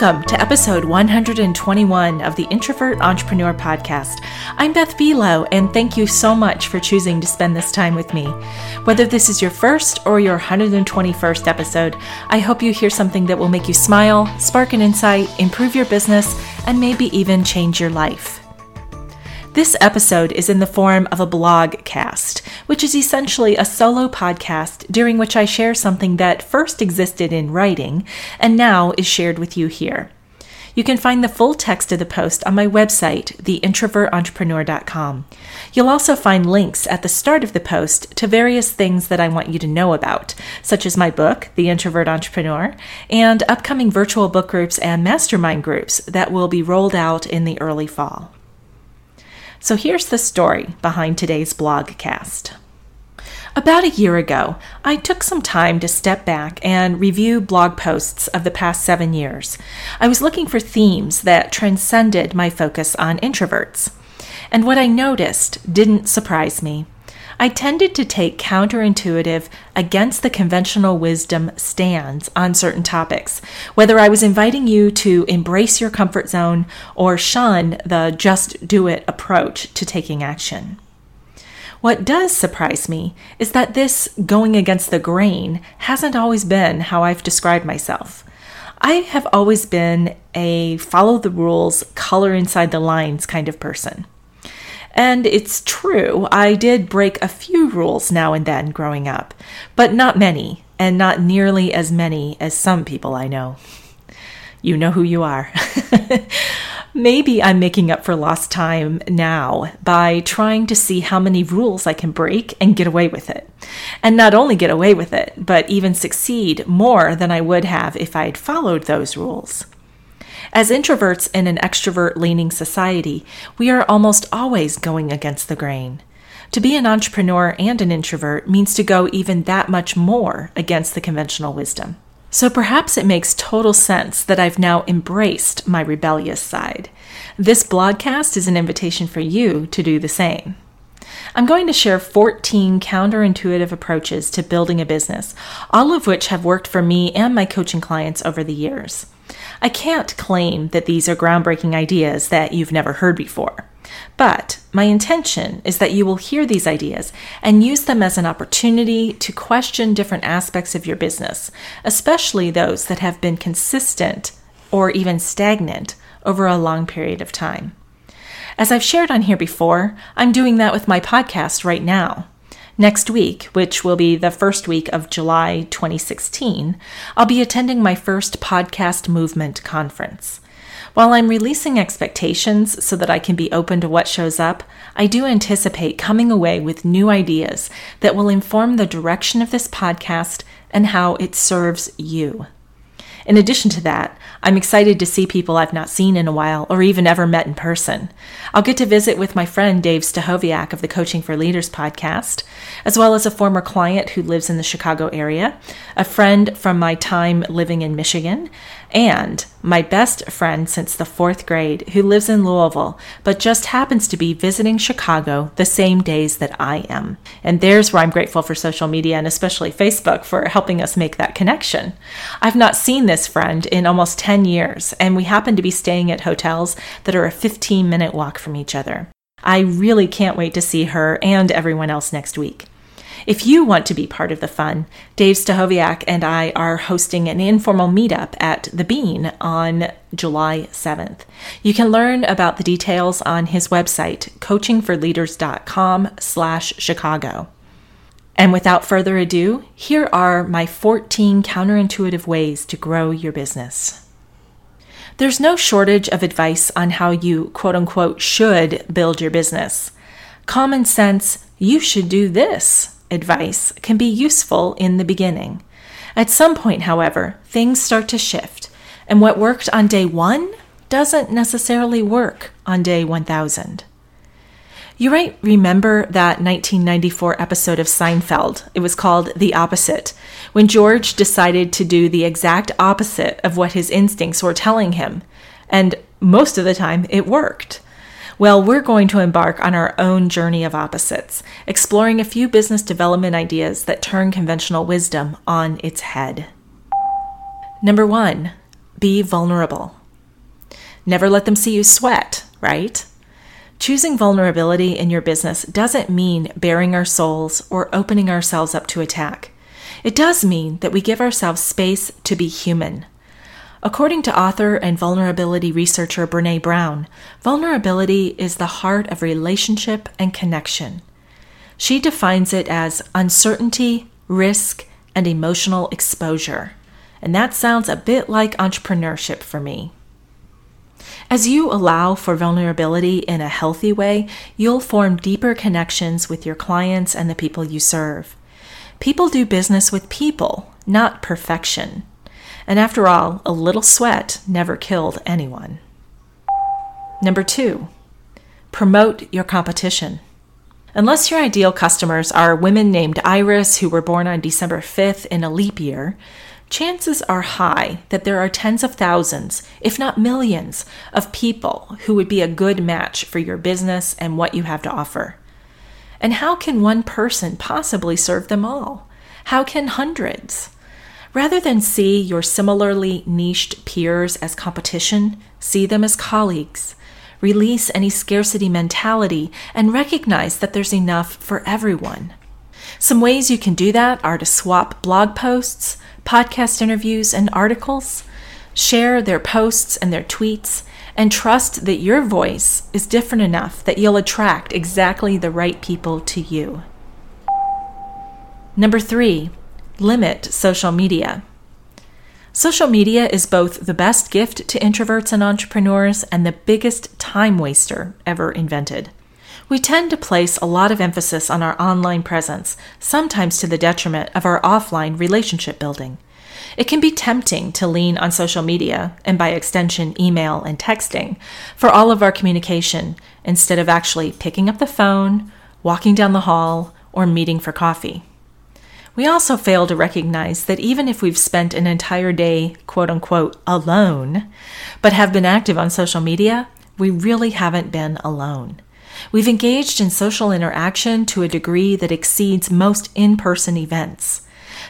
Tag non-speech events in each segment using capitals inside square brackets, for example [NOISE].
Welcome to episode 121 of the Introvert Entrepreneur Podcast. I'm Beth Buelow, and thank you so much for choosing to spend this time with me. Whether this is your first or your 121st episode, I hope you hear something that will make you smile, spark an insight, improve your business, and maybe even change your life. This episode is in the form of a blog cast, which is essentially a solo podcast during which I share something that first existed in writing and now is shared with you here. You can find the full text of the post on my website, theintrovertentrepreneur.com. You'll also find links at the start of the post to various things that I want you to know about, such as my book, The Introvert Entrepreneur, and upcoming virtual book groups and mastermind groups that will be rolled out in the early fall. So here's the story behind today's blogcast. About a year ago, I took some time to step back and review blog posts of the past seven years. I was looking for themes that transcended my focus on introverts. And what I noticed didn't surprise me. I tended to take counterintuitive, against the conventional wisdom stands on certain topics, whether I was inviting you to embrace your comfort zone or shun the just do it approach to taking action. What does surprise me is that this going against the grain hasn't always been how I've described myself. I have always been a follow the rules, color inside the lines kind of person. And it's true, I did break a few rules now and then growing up, but not many, and not nearly as many as some people I know. You know who you are. [LAUGHS] Maybe I'm making up for lost time now by trying to see how many rules I can break and get away with it. And not only get away with it, but even succeed more than I would have if I had followed those rules. As introverts in an extrovert leaning society, we are almost always going against the grain. To be an entrepreneur and an introvert means to go even that much more against the conventional wisdom. So perhaps it makes total sense that I've now embraced my rebellious side. This blogcast is an invitation for you to do the same. I'm going to share 14 counterintuitive approaches to building a business, all of which have worked for me and my coaching clients over the years. I can't claim that these are groundbreaking ideas that you've never heard before. But my intention is that you will hear these ideas and use them as an opportunity to question different aspects of your business, especially those that have been consistent or even stagnant over a long period of time. As I've shared on here before, I'm doing that with my podcast right now. Next week, which will be the first week of July 2016, I'll be attending my first podcast movement conference. While I'm releasing expectations so that I can be open to what shows up, I do anticipate coming away with new ideas that will inform the direction of this podcast and how it serves you. In addition to that, I'm excited to see people I've not seen in a while or even ever met in person. I'll get to visit with my friend Dave Stachowiak of the Coaching for Leaders podcast, as well as a former client who lives in the Chicago area, a friend from my time living in Michigan, and my best friend since the fourth grade who lives in Louisville but just happens to be visiting Chicago the same days that I am. And there's where I'm grateful for social media and especially Facebook for helping us make that connection. I've not seen this friend in almost 10 years, and we happen to be staying at hotels that are a 15 minute walk from each other. I really can't wait to see her and everyone else next week. If you want to be part of the fun, Dave Stachowiak and I are hosting an informal meetup at The Bean on July 7th. You can learn about the details on his website, coachingforleaders.com slash Chicago. And without further ado, here are my 14 counterintuitive ways to grow your business. There's no shortage of advice on how you quote unquote should build your business. Common sense, you should do this advice can be useful in the beginning. At some point, however, things start to shift, and what worked on day one doesn't necessarily work on day 1000. You might remember that 1994 episode of Seinfeld. It was called The Opposite, when George decided to do the exact opposite of what his instincts were telling him. And most of the time, it worked. Well, we're going to embark on our own journey of opposites, exploring a few business development ideas that turn conventional wisdom on its head. Number one, be vulnerable. Never let them see you sweat, right? Choosing vulnerability in your business doesn't mean baring our souls or opening ourselves up to attack. It does mean that we give ourselves space to be human. According to author and vulnerability researcher Brene Brown, vulnerability is the heart of relationship and connection. She defines it as uncertainty, risk, and emotional exposure. And that sounds a bit like entrepreneurship for me. As you allow for vulnerability in a healthy way, you'll form deeper connections with your clients and the people you serve. People do business with people, not perfection. And after all, a little sweat never killed anyone. Number two, promote your competition. Unless your ideal customers are women named Iris who were born on December 5th in a leap year, chances are high that there are tens of thousands, if not millions, of people who would be a good match for your business and what you have to offer. And how can one person possibly serve them all? How can hundreds? Rather than see your similarly niched peers as competition, see them as colleagues. Release any scarcity mentality and recognize that there's enough for everyone. Some ways you can do that are to swap blog posts, podcast interviews, and articles, share their posts and their tweets, and trust that your voice is different enough that you'll attract exactly the right people to you. Number three, limit social media. Social media is both the best gift to introverts and entrepreneurs and the biggest time waster ever invented. We tend to place a lot of emphasis on our online presence, sometimes to the detriment of our offline relationship building. It can be tempting to lean on social media, and by extension, email and texting, for all of our communication instead of actually picking up the phone, walking down the hall, or meeting for coffee. We also fail to recognize that even if we've spent an entire day, quote unquote, alone, but have been active on social media, we really haven't been alone. We've engaged in social interaction to a degree that exceeds most in person events.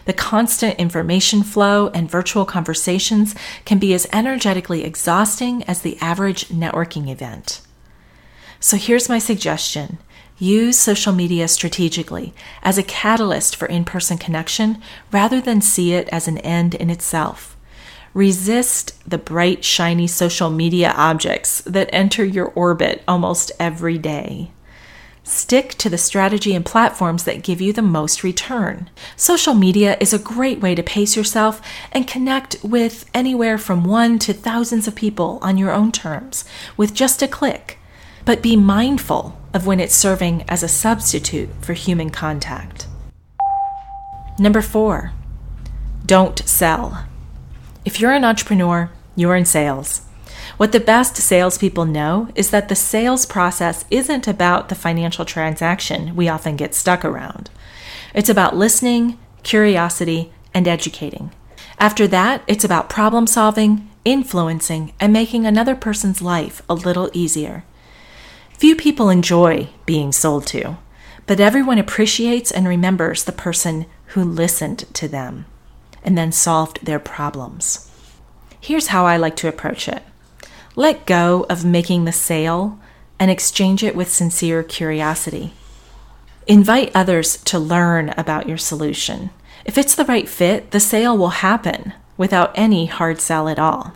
The constant information flow and virtual conversations can be as energetically exhausting as the average networking event. So here's my suggestion use social media strategically as a catalyst for in person connection rather than see it as an end in itself. Resist the bright, shiny social media objects that enter your orbit almost every day. Stick to the strategy and platforms that give you the most return. Social media is a great way to pace yourself and connect with anywhere from one to thousands of people on your own terms with just a click. But be mindful of when it's serving as a substitute for human contact. Number four, don't sell. If you're an entrepreneur, you're in sales. What the best salespeople know is that the sales process isn't about the financial transaction we often get stuck around. It's about listening, curiosity, and educating. After that, it's about problem solving, influencing, and making another person's life a little easier. Few people enjoy being sold to, but everyone appreciates and remembers the person who listened to them and then solved their problems. Here's how I like to approach it let go of making the sale and exchange it with sincere curiosity. Invite others to learn about your solution. If it's the right fit, the sale will happen without any hard sell at all.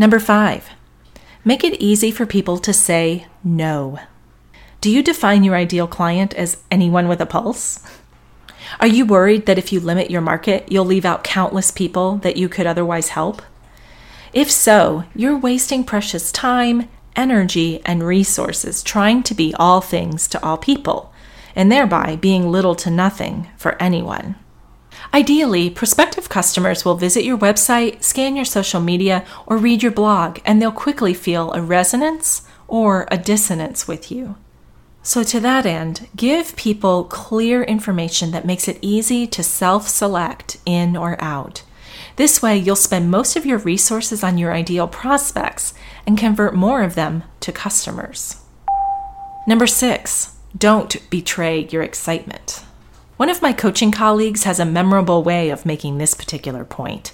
Number five, make it easy for people to say no. Do you define your ideal client as anyone with a pulse? Are you worried that if you limit your market, you'll leave out countless people that you could otherwise help? If so, you're wasting precious time, energy, and resources trying to be all things to all people, and thereby being little to nothing for anyone. Ideally, prospective customers will visit your website, scan your social media, or read your blog, and they'll quickly feel a resonance or a dissonance with you. So, to that end, give people clear information that makes it easy to self select in or out. This way, you'll spend most of your resources on your ideal prospects and convert more of them to customers. Number six, don't betray your excitement. One of my coaching colleagues has a memorable way of making this particular point.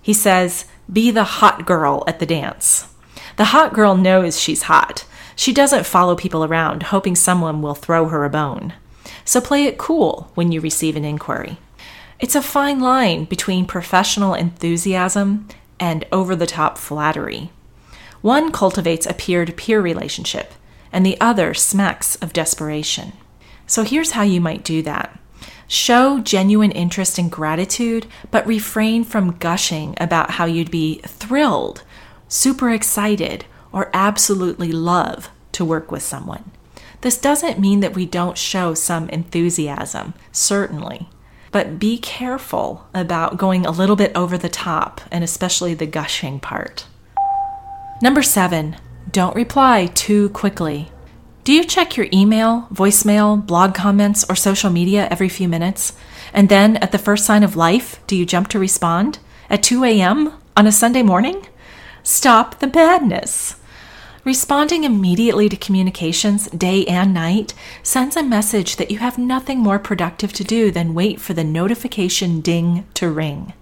He says, be the hot girl at the dance. The hot girl knows she's hot. She doesn't follow people around hoping someone will throw her a bone. So play it cool when you receive an inquiry. It's a fine line between professional enthusiasm and over the top flattery. One cultivates a peer to peer relationship, and the other smacks of desperation. So here's how you might do that show genuine interest and gratitude, but refrain from gushing about how you'd be thrilled, super excited, or absolutely love to work with someone. This doesn't mean that we don't show some enthusiasm, certainly, but be careful about going a little bit over the top, and especially the gushing part. Number seven, don't reply too quickly. Do you check your email, voicemail, blog comments, or social media every few minutes? And then, at the first sign of life, do you jump to respond? At 2 a.m. on a Sunday morning? Stop the madness. Responding immediately to communications, day and night, sends a message that you have nothing more productive to do than wait for the notification ding to ring.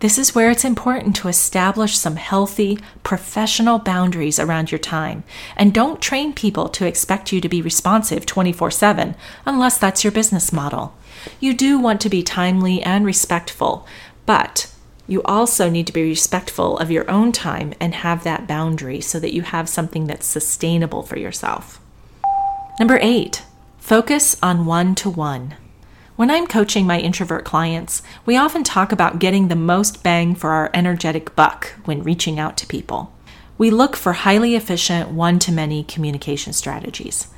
This is where it's important to establish some healthy, professional boundaries around your time. And don't train people to expect you to be responsive 24 7 unless that's your business model. You do want to be timely and respectful, but you also need to be respectful of your own time and have that boundary so that you have something that's sustainable for yourself. Number eight, focus on one to one. When I'm coaching my introvert clients, we often talk about getting the most bang for our energetic buck when reaching out to people. We look for highly efficient one to many communication strategies.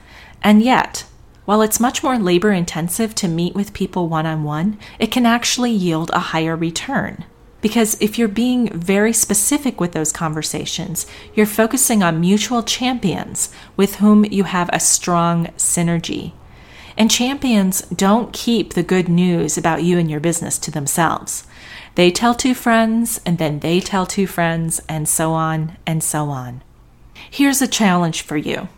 And yet, while it's much more labor intensive to meet with people one on one, it can actually yield a higher return. Because if you're being very specific with those conversations, you're focusing on mutual champions with whom you have a strong synergy. And champions don't keep the good news about you and your business to themselves. They tell two friends, and then they tell two friends, and so on and so on. Here's a challenge for you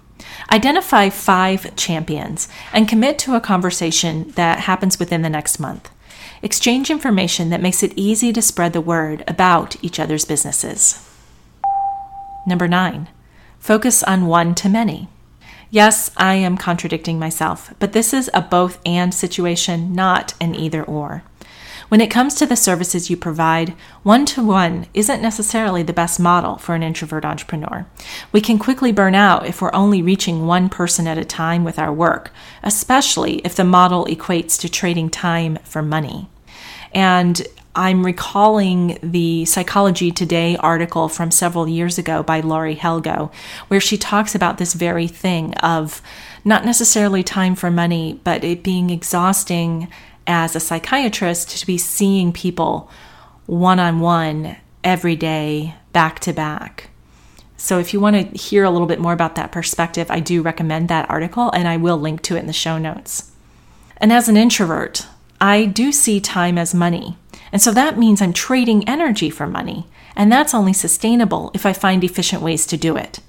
identify five champions and commit to a conversation that happens within the next month. Exchange information that makes it easy to spread the word about each other's businesses. Number nine, focus on one to many. Yes, I am contradicting myself, but this is a both and situation, not an either or. When it comes to the services you provide, one to one isn't necessarily the best model for an introvert entrepreneur. We can quickly burn out if we're only reaching one person at a time with our work, especially if the model equates to trading time for money. And I'm recalling the Psychology Today article from several years ago by Laurie Helgoe, where she talks about this very thing of not necessarily time for money, but it being exhausting as a psychiatrist to be seeing people one on one every day, back to back. So, if you want to hear a little bit more about that perspective, I do recommend that article and I will link to it in the show notes. And as an introvert, I do see time as money. And so that means I'm trading energy for money. And that's only sustainable if I find efficient ways to do it.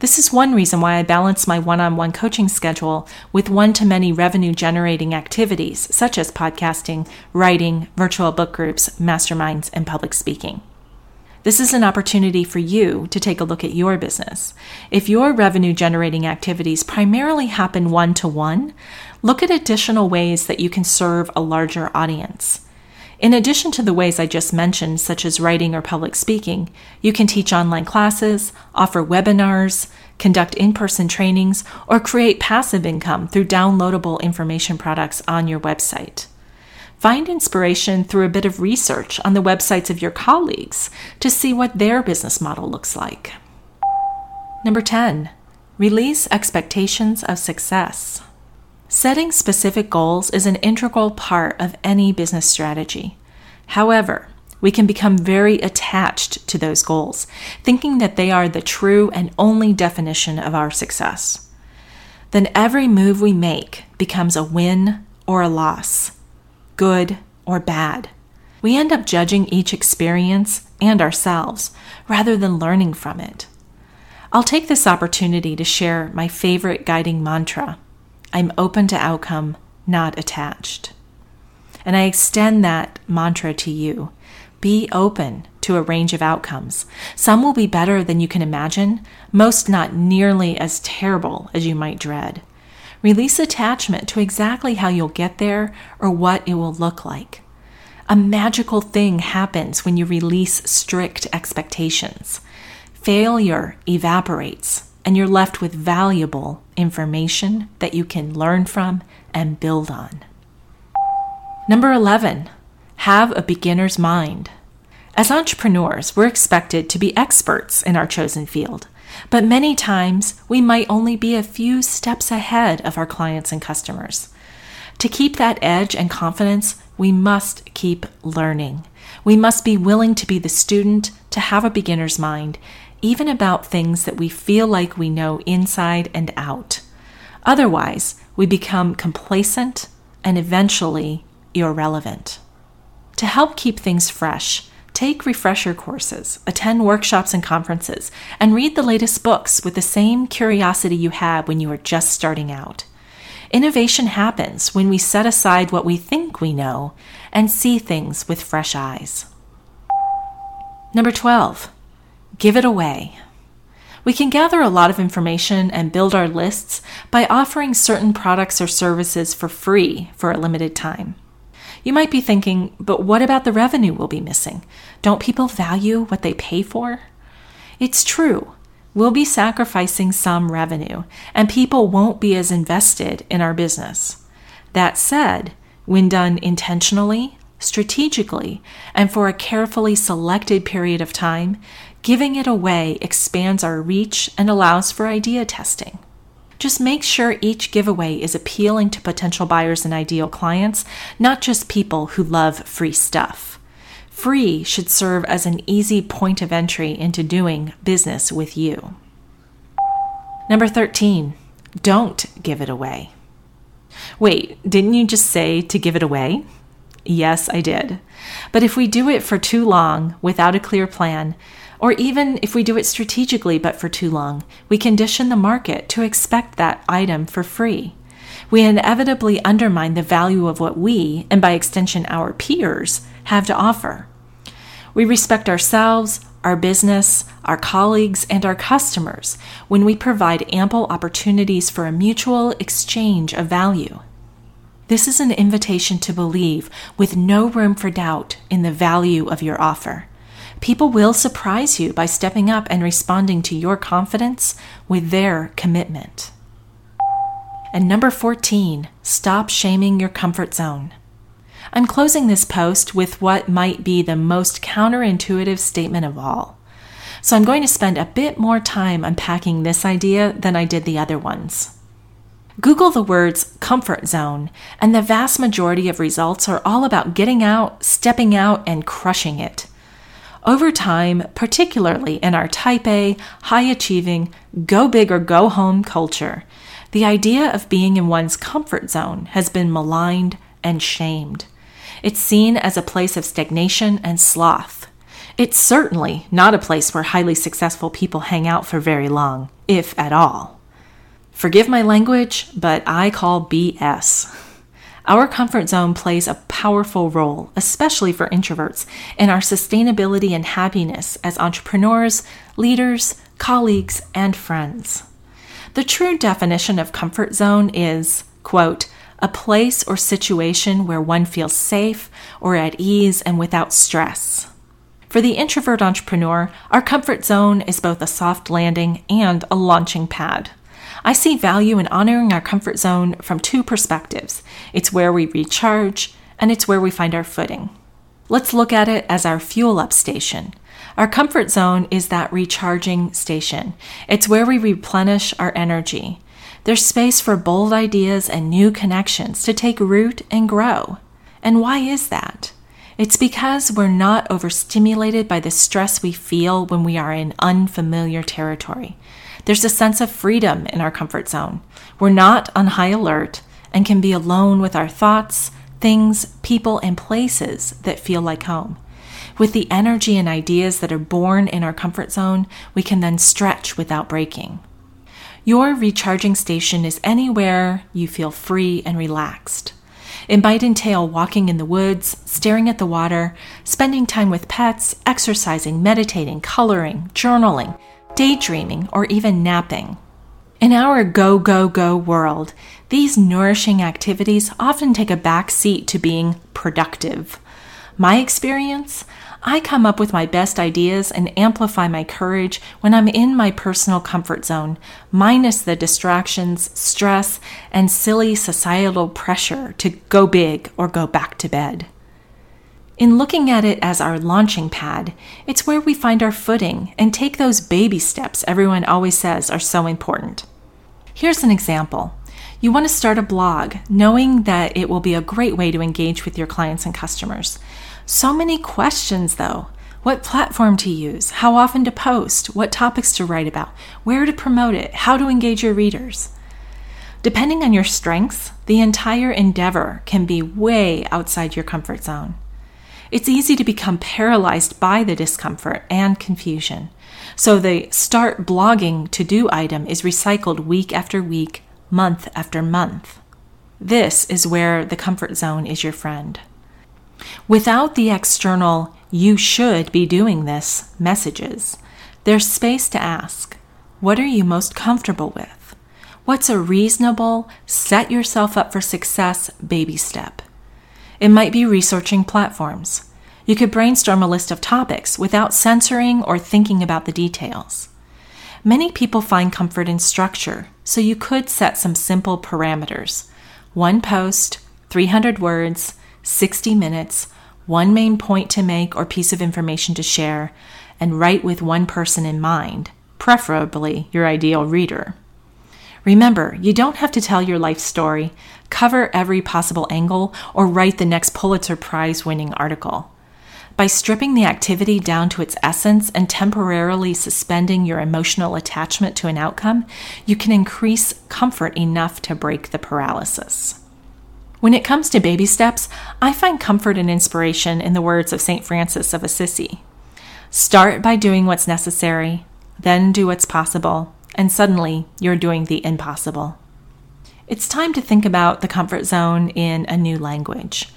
This is one reason why I balance my one on one coaching schedule with one to many revenue generating activities such as podcasting, writing, virtual book groups, masterminds, and public speaking. This is an opportunity for you to take a look at your business. If your revenue generating activities primarily happen one to one, look at additional ways that you can serve a larger audience. In addition to the ways I just mentioned, such as writing or public speaking, you can teach online classes, offer webinars, conduct in person trainings, or create passive income through downloadable information products on your website. Find inspiration through a bit of research on the websites of your colleagues to see what their business model looks like. Number 10, release expectations of success. Setting specific goals is an integral part of any business strategy. However, we can become very attached to those goals, thinking that they are the true and only definition of our success. Then every move we make becomes a win or a loss, good or bad. We end up judging each experience and ourselves rather than learning from it. I'll take this opportunity to share my favorite guiding mantra I'm open to outcome, not attached. And I extend that mantra to you. Be open to a range of outcomes. Some will be better than you can imagine, most not nearly as terrible as you might dread. Release attachment to exactly how you'll get there or what it will look like. A magical thing happens when you release strict expectations. Failure evaporates, and you're left with valuable information that you can learn from and build on. Number 11, have a beginner's mind. As entrepreneurs, we're expected to be experts in our chosen field, but many times we might only be a few steps ahead of our clients and customers. To keep that edge and confidence, we must keep learning. We must be willing to be the student, to have a beginner's mind, even about things that we feel like we know inside and out. Otherwise, we become complacent and eventually irrelevant. To help keep things fresh, take refresher courses, attend workshops and conferences, and read the latest books with the same curiosity you had when you were just starting out. Innovation happens when we set aside what we think we know and see things with fresh eyes. Number 12, give it away. We can gather a lot of information and build our lists by offering certain products or services for free for a limited time. You might be thinking, but what about the revenue we'll be missing? Don't people value what they pay for? It's true we'll be sacrificing some revenue and people won't be as invested in our business. That said, when done intentionally, strategically, and for a carefully selected period of time, giving it away expands our reach and allows for idea testing. Just make sure each giveaway is appealing to potential buyers and ideal clients, not just people who love free stuff. Free should serve as an easy point of entry into doing business with you. Number 13, don't give it away. Wait, didn't you just say to give it away? Yes, I did. But if we do it for too long without a clear plan, or even if we do it strategically but for too long, we condition the market to expect that item for free. We inevitably undermine the value of what we, and by extension our peers, have to offer. We respect ourselves, our business, our colleagues, and our customers when we provide ample opportunities for a mutual exchange of value. This is an invitation to believe with no room for doubt in the value of your offer. People will surprise you by stepping up and responding to your confidence with their commitment. And number 14, stop shaming your comfort zone. I'm closing this post with what might be the most counterintuitive statement of all. So I'm going to spend a bit more time unpacking this idea than I did the other ones. Google the words comfort zone, and the vast majority of results are all about getting out, stepping out, and crushing it. Over time, particularly in our type A, high achieving, go big or go home culture, the idea of being in one's comfort zone has been maligned and shamed. It's seen as a place of stagnation and sloth. It's certainly not a place where highly successful people hang out for very long, if at all. Forgive my language, but I call BS. Our comfort zone plays a powerful role, especially for introverts, in our sustainability and happiness as entrepreneurs, leaders, colleagues, and friends. The true definition of comfort zone is, quote, a place or situation where one feels safe or at ease and without stress. For the introvert entrepreneur, our comfort zone is both a soft landing and a launching pad. I see value in honoring our comfort zone from two perspectives it's where we recharge, and it's where we find our footing. Let's look at it as our fuel up station. Our comfort zone is that recharging station. It's where we replenish our energy. There's space for bold ideas and new connections to take root and grow. And why is that? It's because we're not overstimulated by the stress we feel when we are in unfamiliar territory. There's a sense of freedom in our comfort zone. We're not on high alert and can be alone with our thoughts, things, people, and places that feel like home. With the energy and ideas that are born in our comfort zone, we can then stretch without breaking. Your recharging station is anywhere you feel free and relaxed. It might entail walking in the woods, staring at the water, spending time with pets, exercising, meditating, coloring, journaling, daydreaming, or even napping. In our go, go, go world, these nourishing activities often take a back seat to being productive. My experience? I come up with my best ideas and amplify my courage when I'm in my personal comfort zone, minus the distractions, stress, and silly societal pressure to go big or go back to bed. In looking at it as our launching pad, it's where we find our footing and take those baby steps everyone always says are so important. Here's an example. You want to start a blog, knowing that it will be a great way to engage with your clients and customers. So many questions, though. What platform to use, how often to post, what topics to write about, where to promote it, how to engage your readers. Depending on your strengths, the entire endeavor can be way outside your comfort zone. It's easy to become paralyzed by the discomfort and confusion. So the start blogging to do item is recycled week after week, month after month. This is where the comfort zone is your friend. Without the external, you should be doing this messages, there's space to ask, what are you most comfortable with? What's a reasonable, set yourself up for success baby step? It might be researching platforms. You could brainstorm a list of topics without censoring or thinking about the details. Many people find comfort in structure, so you could set some simple parameters. One post, 300 words, 60 minutes, one main point to make or piece of information to share, and write with one person in mind, preferably your ideal reader. Remember, you don't have to tell your life story, cover every possible angle, or write the next Pulitzer Prize winning article. By stripping the activity down to its essence and temporarily suspending your emotional attachment to an outcome, you can increase comfort enough to break the paralysis. When it comes to baby steps, I find comfort and inspiration in the words of St. Francis of Assisi Start by doing what's necessary, then do what's possible, and suddenly you're doing the impossible. It's time to think about the comfort zone in a new language.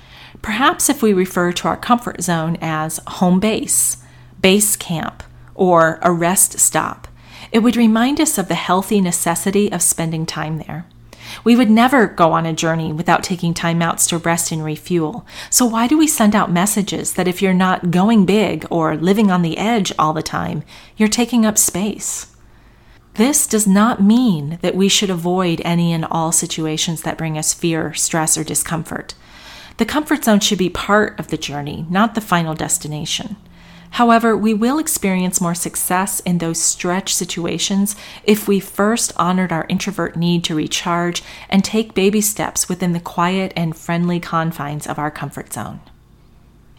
Perhaps if we refer to our comfort zone as home base, base camp, or a rest stop, it would remind us of the healthy necessity of spending time there. We would never go on a journey without taking time outs to rest and refuel. So, why do we send out messages that if you're not going big or living on the edge all the time, you're taking up space? This does not mean that we should avoid any and all situations that bring us fear, stress, or discomfort. The comfort zone should be part of the journey, not the final destination. However, we will experience more success in those stretch situations if we first honored our introvert need to recharge and take baby steps within the quiet and friendly confines of our comfort zone.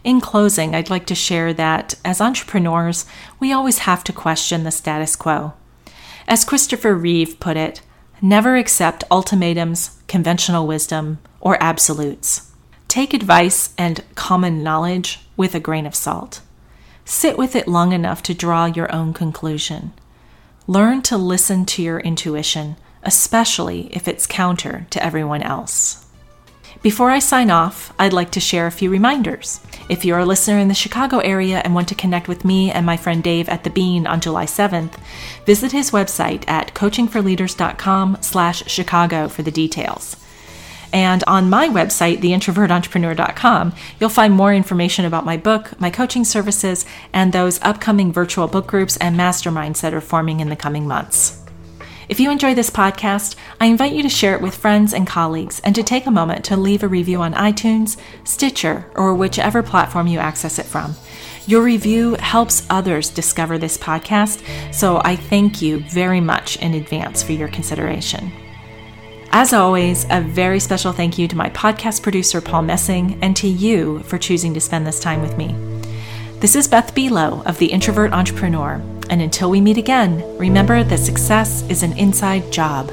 In closing, I'd like to share that as entrepreneurs, we always have to question the status quo. As Christopher Reeve put it, never accept ultimatums, conventional wisdom, or absolutes. Take advice and common knowledge with a grain of salt. Sit with it long enough to draw your own conclusion. Learn to listen to your intuition, especially if it's counter to everyone else. Before I sign off, I'd like to share a few reminders. If you're a listener in the Chicago area and want to connect with me and my friend Dave at The Bean on July 7th, visit his website at coachingforleaders.com slash Chicago for the details. And on my website, theintrovertentrepreneur.com, you'll find more information about my book, my coaching services, and those upcoming virtual book groups and masterminds that are forming in the coming months. If you enjoy this podcast, I invite you to share it with friends and colleagues and to take a moment to leave a review on iTunes, Stitcher, or whichever platform you access it from. Your review helps others discover this podcast, so I thank you very much in advance for your consideration. As always, a very special thank you to my podcast producer, Paul Messing, and to you for choosing to spend this time with me. This is Beth Buelow of The Introvert Entrepreneur, and until we meet again, remember that success is an inside job.